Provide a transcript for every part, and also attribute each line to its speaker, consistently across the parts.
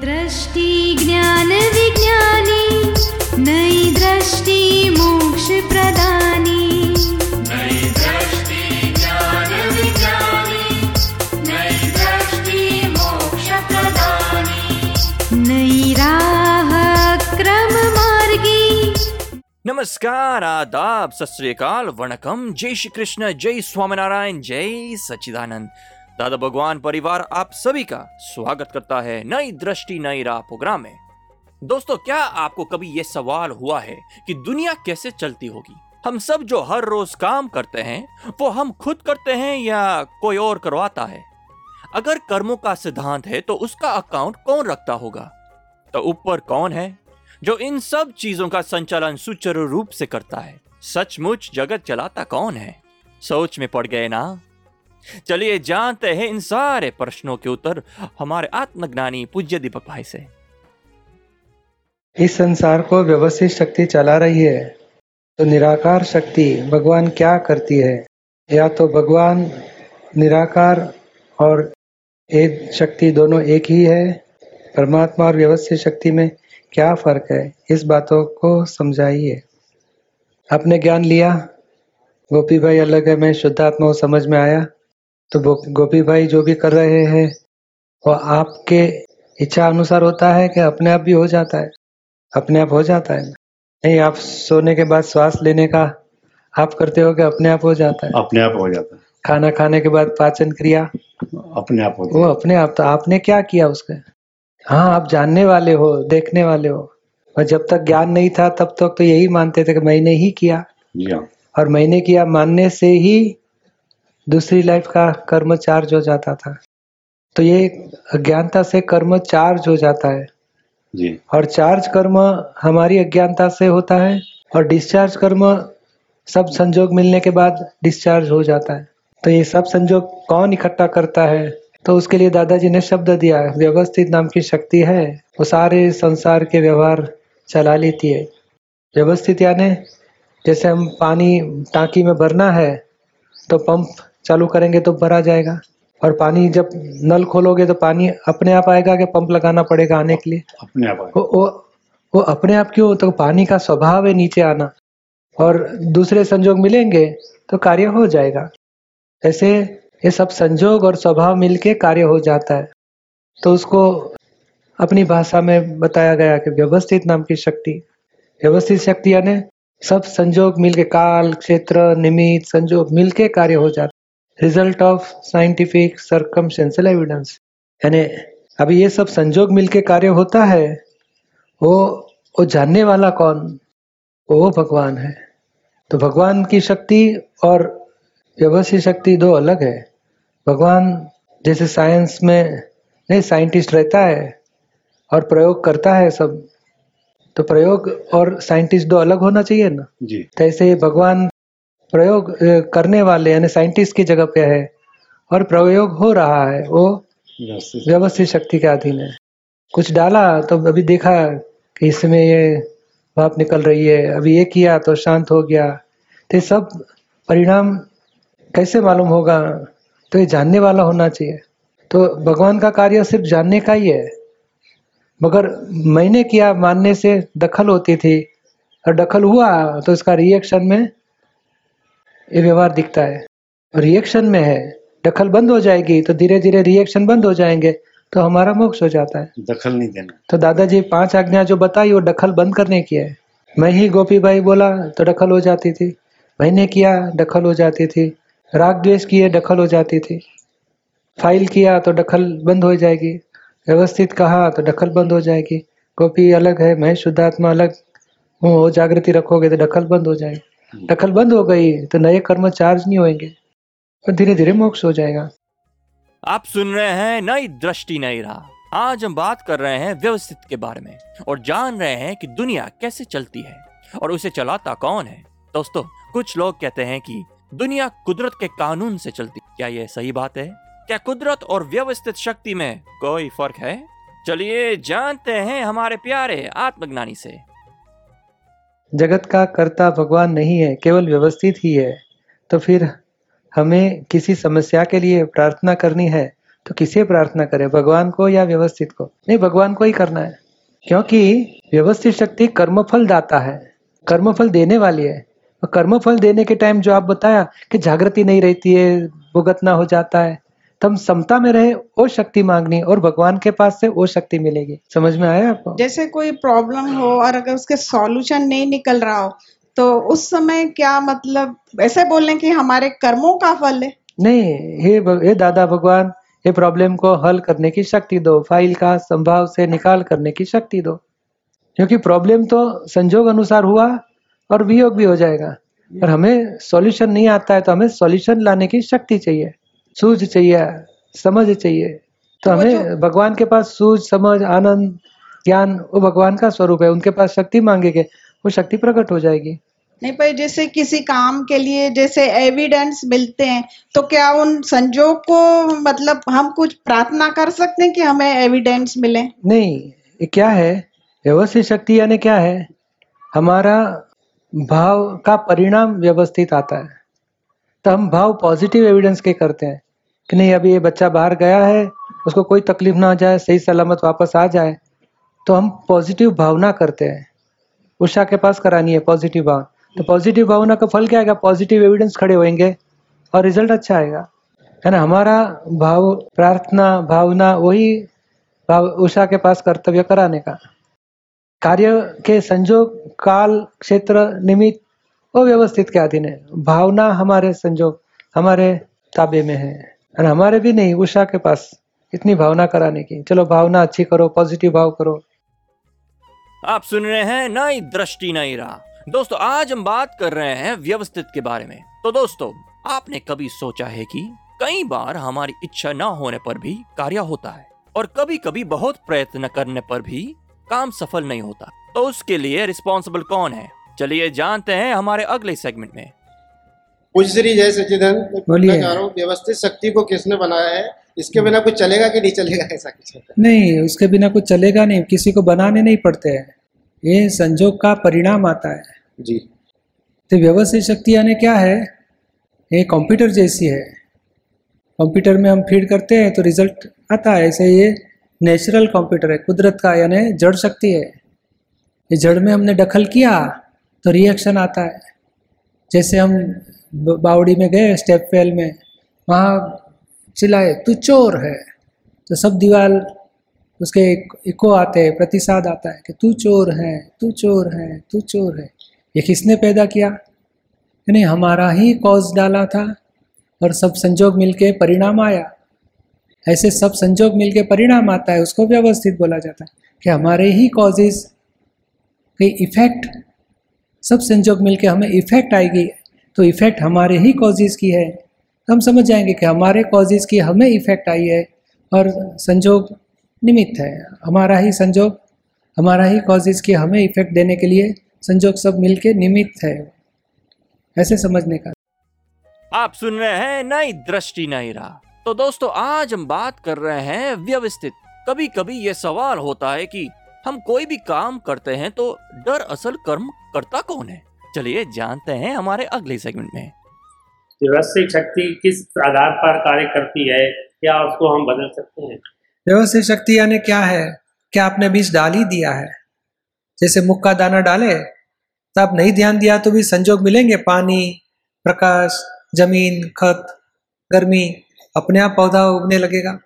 Speaker 1: दृष्टि ज्ञान विज्ञानी नई दृष्टि मोक्ष प्रदानी
Speaker 2: नई दृष्टि ज्ञान विज्ञानी नई दृष्टि मोक्ष प्रदानी
Speaker 1: नई राह क्रम मार्गी
Speaker 3: नमस्कार आदाब सत श्री अकाल वणकम। जय श्री कृष्ण जय स्वामीनारायण जय सच्चिदानंद। दादा भगवान परिवार आप सभी का स्वागत करता है नई दृष्टि, नई राह प्रोग्राम में। दोस्तों, क्या आपको कभी ये सवाल हुआ है कि दुनिया कैसे चलती होगी? हम सब जो हर रोज काम करते हैं, वो हम खुद करते हैं या कोई और करवाता है? अगर कर्मों का सिद्धांत है तो उसका अकाउंट कौन रखता होगा? तो ऊपर कौन है, जो इन सब चीज़ों का संचालन सुचारू रूप से करता है? सचमुच जगत चलाता कौन है? सोच में पड़ गए ना? चलिए जानते हैं इन सारे प्रश्नों के उत्तर हमारे आत्मज्ञानी पूज्य दीपक भाई से।
Speaker 4: इस संसार को व्यवस्थित शक्ति चला रही है तो निराकार शक्ति भगवान क्या करती है? या तो भगवान निराकार और एक शक्ति दोनों एक ही है? परमात्मा और व्यवस्थित शक्ति में क्या फ़र्क है? इस बातों को समझाइए। आपने ज्ञान लिया? गोपी भाई अलग है मैं शुद्धात्मा हूँ, समझ में आया? तो गोपी भाई जो भी कर रहे हैं वो आपके इच्छा अनुसार होता है कि अपने आप भी हो जाता है? अपने आप हो जाता है? नहीं आप सोने के बाद श्वास लेने का आप करते हो कि अपने आप हो जाता है?
Speaker 5: अपने आप हो जाता है।
Speaker 4: खाना खाने के बाद पाचन क्रिया?
Speaker 5: अपने आप हो
Speaker 4: वो अपने आप तो आपने क्या किया उसके? हाँ आप जानने वाले हो देखने वाले हो। और जब तक ज्ञान नहीं था तब तक तो यही मानते थे कि मैंने ही किया।
Speaker 5: है।
Speaker 4: और मैंने किया मानने से ही दूसरी लाइफ का कर्म चार्ज हो जाता था। तो ये अज्ञानता से कर्म चार्ज हो जाता है।
Speaker 5: जी।
Speaker 4: और चार्ज कर्म हमारी अज्ञानता से होता है और डिस्चार्ज कर्म सब संजोग मिलने के बाद डिस्चार्ज हो जाता है। तो ये सब संजोग कौन इकट्ठा करता है? तो उसके लिए दादाजी ने शब्द दिया व्यवस्थित नाम की शक्ति है वो सारे संसार के व्यवहार चला लेती है। व्यवस्थित यानी जैसे हम पानी टांकी में भरना है तो पंप चालू करेंगे तो भरा जाएगा। और पानी जब नल खोलोगे तो पानी अपने आप आएगा कि पंप लगाना पड़ेगा आने के लिए?
Speaker 5: अपने आप
Speaker 4: वो वो वो अपने आप क्यों? तो पानी का स्वभाव है नीचे आना। और दूसरे संजोग मिलेंगे तो कार्य हो जाएगा। ऐसे ये सब संजोग और स्वभाव मिलके कार्य हो जाता है। तो उसको अपनी भाषा में बताया गया कि व्यवस्थित नाम की शक्ति। व्यवस्थित शक्ति यानी सब संजोग मिलके काल क्षेत्र निमित संजोग मिलके कार्य हो जाता result of scientific circumstantial evidence यानी अभी ये सब संजोग मिलके कार्य होता है वो वो जानने वाला कौन? वो भगवान है। तो भगवान की शक्ति और व्यवस्थित शक्ति दो अलग है। भगवान जैसे साइंस में नहीं साइंटिस्ट रहता है और प्रयोग करता है सब तो प्रयोग और साइंटिस्ट दो अलग होना चाहिए ना?
Speaker 5: जी।
Speaker 4: तो ऐसे भगवान प्रयोग करने वाले यानी साइंटिस्ट की जगह पे है और प्रयोग हो रहा है वो
Speaker 5: व्यवस्थित।
Speaker 4: शक्ति के अधीन है। कुछ डाला तो अभी देखा कि इसमें ये भाप निकल रही है अभी ये किया तो शांत हो गया। तो सब परिणाम कैसे मालूम होगा? तो ये जानने वाला होना चाहिए। तो भगवान का कार्य सिर्फ़ जानने का ही है। मगर मैंने किया मानने से दखल होती थी और दखल हुआ तो इसका रिएक्शन में ये व्यवहार दिखता है। और रिएक्शन में है। दखल बंद हो जाएगी तो धीरे धीरे रिएक्शन बंद हो जाएँगे तो हमारा मोक्ष हो जाता है।
Speaker 5: दखल नहीं देना।
Speaker 4: तो दादाजी पाँच आज्ञा जो बताई वो दखल बंद करने की है। मैं ही गोपी भाई बोला तो दखल हो जाती थी। मैंने किया दखल हो जाती थी। राग द्वेष किए दखल हो जाती थी। फ़ाइल किया तो दखल बंद हो जाएगी। व्यवस्थित कहा तो दखल बंद हो जाएगी। गोपी अलग है मैं शुद्धात्मा अलग हूँ वो जागृति रखोगे तो दखल बंद हो जाएगी। दखल बंद हो गई तो नए कर्म चार्ज नहीं होंगे और धीरे धीरे मोक्ष हो जाएगा।
Speaker 3: आप सुन रहे हैं नई दृष्टि, नई राह। आज हम बात कर रहे हैं व्यवस्थित के बारे में, और जान रहे हैं कि दुनिया कैसे चलती है, और उसे चलाता कौन है। दोस्तों, कुछ लोग कहते हैं कि दुनिया कुदरत के कानून से चलती। क्या यह सही बात है? क्या कुदरत और व्यवस्थित शक्ति में कोई फ़र्क है? चलिए जानते हैं हमारे प्यारे आत्मज्ञानी से।
Speaker 4: जगत का कर्ता भगवान नहीं है, केवल व्यवस्थित ही है। तो फिर हमें किसी समस्या के लिए प्रार्थना करनी है तो किसे प्रार्थना करें, भगवान को या व्यवस्थित को? नहीं, भगवान को ही करना है। क्योंकि व्यवस्थित शक्ति कर्मफल दाता है, कर्मफल देने वाली है। कर्मफल देने के टाइम जो आप बताया कि जागृति नहीं रहती है, भुगतना हो जाता है तो हम समता में रहे वो शक्ति मांगनी और भगवान के पास से वो शक्ति मिलेगी। समझ में आया आपको?
Speaker 6: जैसे कोई प्रॉब्लम हो और अगर उसके सॉल्यूशन नहीं निकल रहा हो तो उस समय क्या मतलब ऐसे बोल की हमारे कर्मों का फल है?
Speaker 4: नहीं हे हे दादा भगवान ये प्रॉब्लम को हल करने की शक्ति दो फ़ाइल का संभाव से निकाल करने की शक्ति दो। क्योंकि प्रॉब्लम तो संजोग अनुसार हुआ और वियोग भी हो जाएगा। और हमें सॉल्यूशन नहीं आता है तो हमें सॉल्यूशन लाने की शक्ति चाहिए। सूझ चाहिए समझ चाहिए। तो
Speaker 6: तो
Speaker 4: हमें भगवान के पास सूझ समझ आनंद ज्ञान वो भगवान का स्वरूप है। उनके पास शक्ति मांगेंगे वो शक्ति प्रकट हो जाएगी।
Speaker 6: नहीं पर जैसे किसी काम के लिए जैसे एविडेंस मिलते हैं तो क्या उन संजोग को मतलब हम कुछ प्रार्थना कर सकते हैं कि हमें एविडेंस मिले?
Speaker 4: नहीं ये क्या है? व्यवस्थित शक्ति यानी क्या है? हमारा भाव का परिणाम व्यवस्थित आता है। तो हम भाव पॉजिटिव एविडेंस के करते हैं। कि नहीं, अभी ये बच्चा बाहर गया है, उसको कोई तकलीफ़ ना हो जाए, सही सलामत वापस आ जाए। तो हम पॉजिटिव भावना करते हैं। उषा के पास करानी है पॉजिटिव भाव। तो पॉजिटिव भावना का फल क्या आएगा? पॉजिटिव एविडेंस खड़े होंगे और रिज़ल्ट अच्छा आएगा। है ना? हमारा भाव, प्रार्थना, भावना, वही भाव उषा के पास कर्तव्य कराने का। कार्य के संजोग, काल, क्षेत्र, निमित्त वो व्यवस्थित के अधीन है। भावना हमारे संजोग, हमारे ताबे में है। और हमारे भी नहीं, उषा के पास। इतनी भावना कराने की। चलो, भावना अच्छी करो पॉजिटिव भाव करो।
Speaker 3: आप सुन रहे हैं नई दृष्टि, नई राह। दोस्तों, आज हम बात कर रहे हैं व्यवस्थित के बारे में। तो दोस्तों, आपने कभी सोचा है कि कई बार हमारी इच्छा न होने पर भी कार्य होता है और कभी कभी बहुत प्रयत्न करने पर भी काम सफल नहीं होता? तो उसके लिए रिस्पॉन्सिबल कौन है? चलिए जानते हैं हमारे अगले सेगमेंट में।
Speaker 7: पूज्य श्री जय सच्चिदानंद मैं
Speaker 4: बोलिए।
Speaker 7: व्यवस्थित शक्ति को किसने बनाया है? इसके बिना कुछ चलेगा कि नहीं चलेगा ऐसा कुछ
Speaker 4: नहीं उसके बिना कुछ चलेगा नहीं किसी को बनाने नहीं पड़ते हैं। ये संजोग का परिणाम आता है।
Speaker 7: जी।
Speaker 4: तो व्यवस्थित शक्ति यानी क्या है? ये कंप्यूटर जैसी है। कंप्यूटर में हम फ़ीड करते हैं तो रिज़ल्ट आता है। ऐसे ये नेचुरल कंप्यूटर है कुदरत का यानी जड़ शक्ति है। ये जड़ में हमने दखल किया तो रिएक्शन आता है। जैसे हम बावड़ी में गए स्टेप वेल में। वहाँ चिल्लाए, तू चोर है। तो सब दीवार उसके इको आते हैं, प्रतिसाद आता है कि तू चोर है, तू चोर है, तू चोर है। ये किसने पैदा किया? यानी हमारा ही कॉज डाला था और सब संजोग मिलके परिणाम आया। ऐसे सब संजोग मिलके परिणाम आता है, उसको व्यवस्थित बोला जाता है कि हमारे ही कॉजेज के इफ़ेक्ट सब संजोग मिलके हमें इफ़ेक्ट आएगी। तो इफ़ेक्ट हमारे ही कॉजेज की है। हम समझ जाएँगे कि हमारे कॉजेज की हमें इफ़ेक्ट आई है और संजोग निमित्त है। हमारा ही संजोग, हमारा ही कॉजेज की हमें इफ़ेक्ट देने के लिए संजोग सब मिलके निमित्त है। ऐसे समझने का।
Speaker 3: आप सुन रहे हैं नई दृष्टि नई राह। तो दोस्तों, आज हम बात कर रहे हैं व्यवस्थित। कभी कभी ये सवाल होता है कि हम कोई भी काम करते हैं तो डर असल कर्म करता कौन है? चलिए जानते हैं हमारे अगले सेगमेंट में।
Speaker 8: व्यवस्थित शक्ति किस आधार पर कार्य करती है क्या उसको हम बदल सकते हैं?
Speaker 4: व्यवस्थित शक्ति यानी क्या है? क्या आपने बीज डाल ही दिया है? जैसे मुख का दाना डाले तो आप नहीं ध्यान दिया तो भी संजोग मिलेंगे? पानी प्रकाश ज़मीन खत गर्मी अपने आप पौधा उगने लगेगा।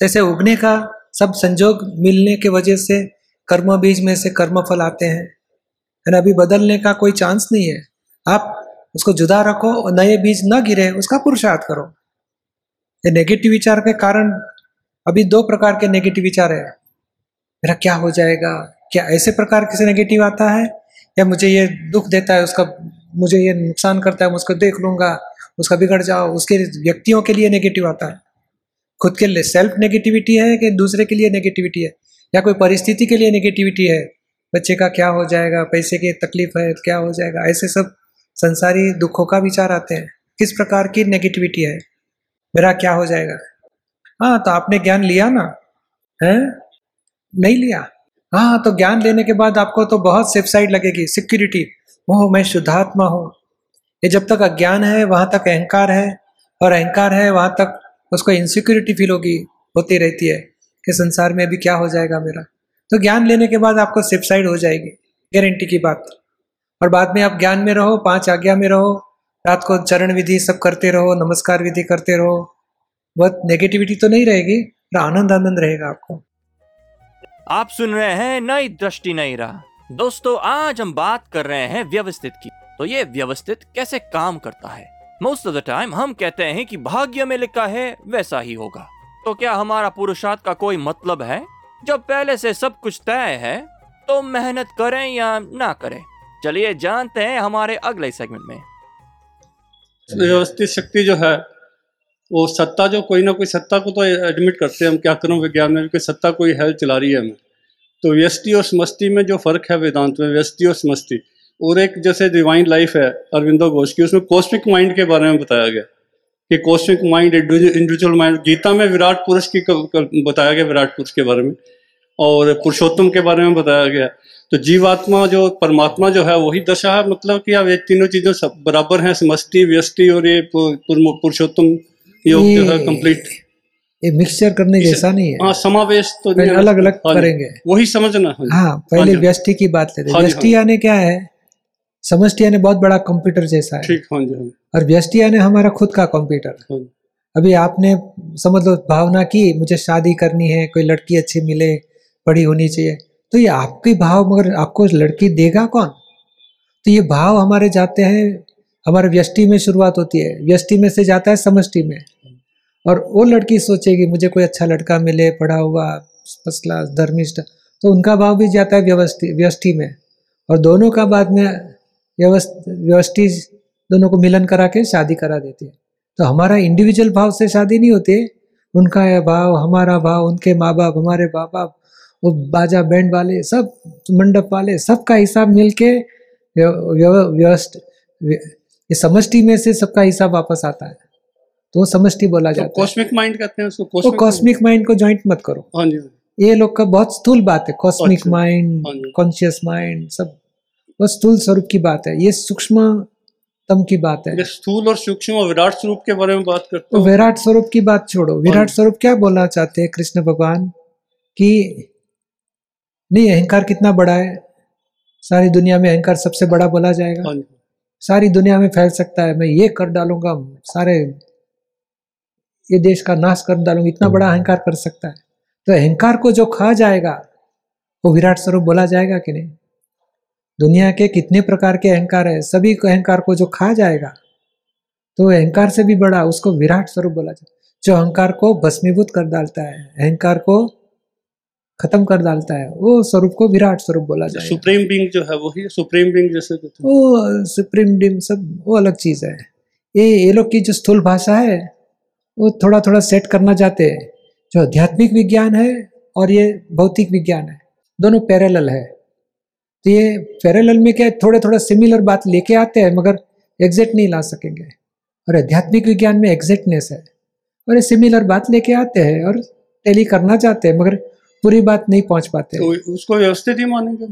Speaker 4: जैसे उगने का सब संजोग मिलने के वजह से कर्म बीज में से कर्म फल आते हैं। है ना? अभी बदलने का कोई चांस नहीं है। आप उसको जुदा रखो और नए बीज न गिरे, उसका पुरुषार्थ करो। ये नेगेटिव विचार के कारण अभी दो प्रकार के नेगेटिव विचार है। मेरा क्या हो जाएगा? क्या ऐसे प्रकार के नेगेटिव आता है? या मुझे ये दुख देता है, उसका मुझे ये नुकसान करता है, मैं उसको देख लूँगा, उसका बिगड़ जाओ, उसके व्यक्तियों के लिए नेगेटिव आता है। खुद के लिए सेल्फ नेगेटिविटी है कि दूसरे के लिए नेगेटिविटी है? या कोई परिस्थिति के लिए नेगेटिविटी है? बच्चे का क्या हो जाएगा, पैसे की तकलीफ़ है तो क्या हो जाएगा? ऐसे सब संसारी दुखों का विचार आते हैं। किस प्रकार की नेगेटिविटी है? मेरा क्या हो जाएगा? हाँ तो आपने ज्ञान लिया ना? है? नहीं लिया? हाँ तो ज्ञान लेने के बाद आपको तो बहुत सेफ़ साइड लगेगी सिक्योरिटी ओह, मैं शुद्धात्मा हूँ। ये जब तक अज्ञान है, वहाँ तक अहंकार है, और अहंकार है, वहाँ तक
Speaker 9: उसको इनसिक्योरिटी फील होगी, होती रहती है कि संसार में अभी क्या हो जाएगा मेरा? तो ज्ञान लेने के बाद आपको सिपसाइड हो जाएगी गारंटी की बात। और बाद में आप ज्ञान में रहो, पाँच आज्ञा में रहो, रात को चरण विधि सब करते रहो, नमस्कार विधि करते रहो, बहुत नेगेटिविटी तो नहीं रहेगी, पर आनंद आनंद रहेगा आपको।
Speaker 3: आप सुन रहे हैं नई दृष्टि नहीं रहा। दोस्तों, आज हम बात कर रहे हैं व्यवस्थित की। तो ये व्यवस्थित कैसे काम करता है? मोस्ट ऑफ़ द टाइम हम कहते हैं कि भाग्य में लिखा है, वैसा ही होगा। तो क्या हमारा पुरुषार्थ का कोई मतलब है? जब पहले से सब कुछ तय है तो मेहनत करें या ना करें। चलिए जानते हैं हमारे अगले सेगमेंट में।
Speaker 10: व्यवस्थित शक्ति जो है, वो सत्ता जो, कोई ना कोई सत्ता को तो एडमिट करते हैं, हम क्या करूँ विज्ञान में कि सत्ता कोई है, चला रही है हमें। तो व्यस्ति और समस्ती में जो फ़र्क है वेदांत में व्यस्ति और समस्ती और एक जैसे डिवाइन लाइफ है, अरविंदो घोष की, उसमें कॉस्मिक माइंड के बारे में बताया गया। कि cosmic mind individual mind Gita में विराट पुरुष की बताया गया विराट पुरुष के बारे में। और पुरुषोत्तम के बारे में बताया गया। तो जीवात्मा जो परमात्मा जो है वही दशा है मतलब कि अब ये तीनों चीज़ें सब बराबर हैं समष्टि व्यष्टि और ये पुरुषोत्तम योग जो है कंप्लीट
Speaker 9: ये मिक्सचर करने जैसा नहीं है।
Speaker 10: हाँ समावेश तो
Speaker 9: पहले अलग अलग
Speaker 10: हाँ
Speaker 9: करेंगे।
Speaker 10: वही समझना है।
Speaker 9: हाँ पहले व्यष्टि की बात लेते
Speaker 10: हाँ।
Speaker 9: व्यष्टि यानी क्या है? समष्टि यानी बहुत बड़ा कंप्यूटर जैसा है।
Speaker 10: ठीक हाँ जी हाँ
Speaker 9: और व्यष्टि यानी हमारा खुद का कंप्यूटर
Speaker 10: हाँ
Speaker 9: अभी आपने समझ लो भावना की मुझे शादी करनी है कोई लड़की अच्छी मिले बड़ी होनी चाहिए। तो ये आपके भाव, मगर आपको लड़की देगा कौन? तो ये भाव हमारे जाते हैं, हमारे व्यष्टि में शुरुआत होती है। व्यष्टि में से जाता है समष्टि में। और वो लड़की सोचेगी, मुझे कोई अच्छा लड़का मिले, पढ़ा हुआ फ़र्स्ट क्लास धर्मिष्ठ तो उनका भाव भी जाता है व्यवस्थी, व्यष्टि में। और दोनों का बाद में व्यवस्थि दोनों को मिलन करा के शादी करा देती है। तो हमारा इंडिविजुअल भाव से शादी नहीं होती। उनका भाव, हमारा भाव, उनके माँ बाप हमारे माँ बाप वो बाजा बैंड वाले सब मंडप वाले सबका हिसाब मिल के व्यवस्थ ये समष्टि में से सबका हिसाब वापस आता है। तो समष्टि बोला
Speaker 10: तो
Speaker 9: जाता
Speaker 10: कॉस्मिक माइंड कहते हैं उसको
Speaker 9: है तो कॉस्मिक माइंड को ज्वाइंट मत करो।
Speaker 10: हाँ जी
Speaker 9: ये लोग का बहुत स्थूल बात है कॉस्मिक। माइंड
Speaker 10: हाँ
Speaker 9: कॉन्शियस माइंड सब। बस स्थूल स्वरूप की बात है। ये सूक्ष्मतम की बात है।
Speaker 10: स्थूल और सूक्ष्म और विराट स्वरूप के बारे में बात करते
Speaker 9: तो
Speaker 10: हो।
Speaker 9: विराट स्वरूप की बात छोड़ो। विराट स्वरूप क्या बोलना चाहते हैं कृष्ण भगवान? कि नहीं अहंकार कितना बड़ा है? सारी दुनिया में अहंकार सबसे बड़ा बोला जाएगा।
Speaker 10: हाँ
Speaker 9: सारी दुनिया में फैल सकता है। मैं ये कर डालूँगा सारे ये देश का नाश कर डालूँगा इतना बड़ा अहंकार कर सकता है। तो अहंकार को जो खा जाएगा वो विराट स्वरूप बोला जाएगा कि नहीं? दुनिया के कितने प्रकार के अहंकार है सभी अहंकार को जो खा जाएगा तो अहंकार से भी बड़ा उसको विराट स्वरूप बोला जाए जो अहंकार को भस्मीभूत कर डालता है अहंकार को खत्म कर डालता है। वो स्वरूप को विराट स्वरूप बोला जाए
Speaker 10: सुप्रीम बीइंग जो है वही सुप्रीम बीइंग जैसे
Speaker 9: वो सुप्रीम डिम सब वो अलग चीज़ है। ये ये लोग की जो स्थूल भाषा है वो थोड़ा थोड़ा सेट करना चाहते हैं। जो आध्यात्मिक विज्ञान है और ये भौतिक विज्ञान है दोनों पैरेलल है। तो ये पैरेलल में क्या थोड़े थोड़ा सिमिलर बात लेके आते हैं मगर एग्जैक्ट नहीं ला सकेंगे। और आध्यात्मिक विज्ञान में एग्जैक्टनेस है। और ये सिमिलर बात लेके आते हैं और टेली करना चाहते हैं मगर पूरी बात नहीं पहुँच पाते।
Speaker 10: तो उसको व्यवस्थित ही मानेंगे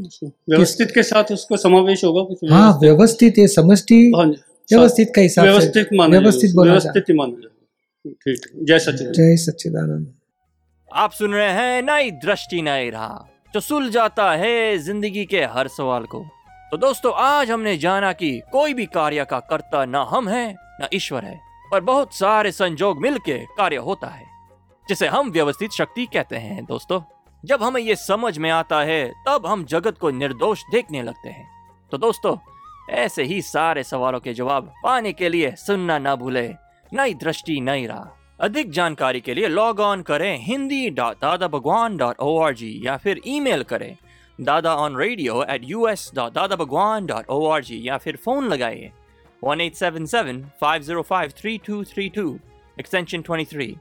Speaker 10: व्यवस्थित के साथ उसको समावेश होगा कुछ
Speaker 9: हाँ व्यवस्थित है समष्टि
Speaker 10: हाँ
Speaker 9: व्यवस्थित का हिसाब
Speaker 10: व्यवस्थित माना
Speaker 9: व्यवस्थित
Speaker 10: व्यवस्थित ही ठीक जय सचिन
Speaker 9: जय सच्चिदानंद।
Speaker 3: आप सुन रहे हैं नई दृष्टि नई राह जो सुल जाता है ज़िंदगी के हर सवाल को। तो दोस्तों आज हमने जाना कि कोई भी कार्य का कर्ता न हम है न ईश्वर है पर बहुत सारे संजोग मिलके कार्य होता है जिसे हम व्यवस्थित शक्ति कहते हैं दोस्तों। जब हमें ये समझ में आता है, तब हम जगत को निर्दोष देखने लगते हैं। तो दोस्तों, ऐसे ही सारे सवालों के जवाब पाने के लिए सुनना ना भूले। नई दृष्टि, नई राह। अधिक जानकारी के लिए लॉग ऑन करें Hindi dot Dada Bhagwan dot O R G या फिर ईमेल करें Dada on radio at U S dot Dada Bhagwan dot O R G या फिर फ़ोन लगाइए one eight seven seven five zero five three two three two extension twenty three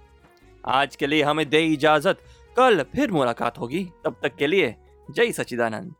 Speaker 3: आज के लिए हमें दे इजाज़त। कल फिर मुलाकात होगी तब तक के लिए जय सचिदानंद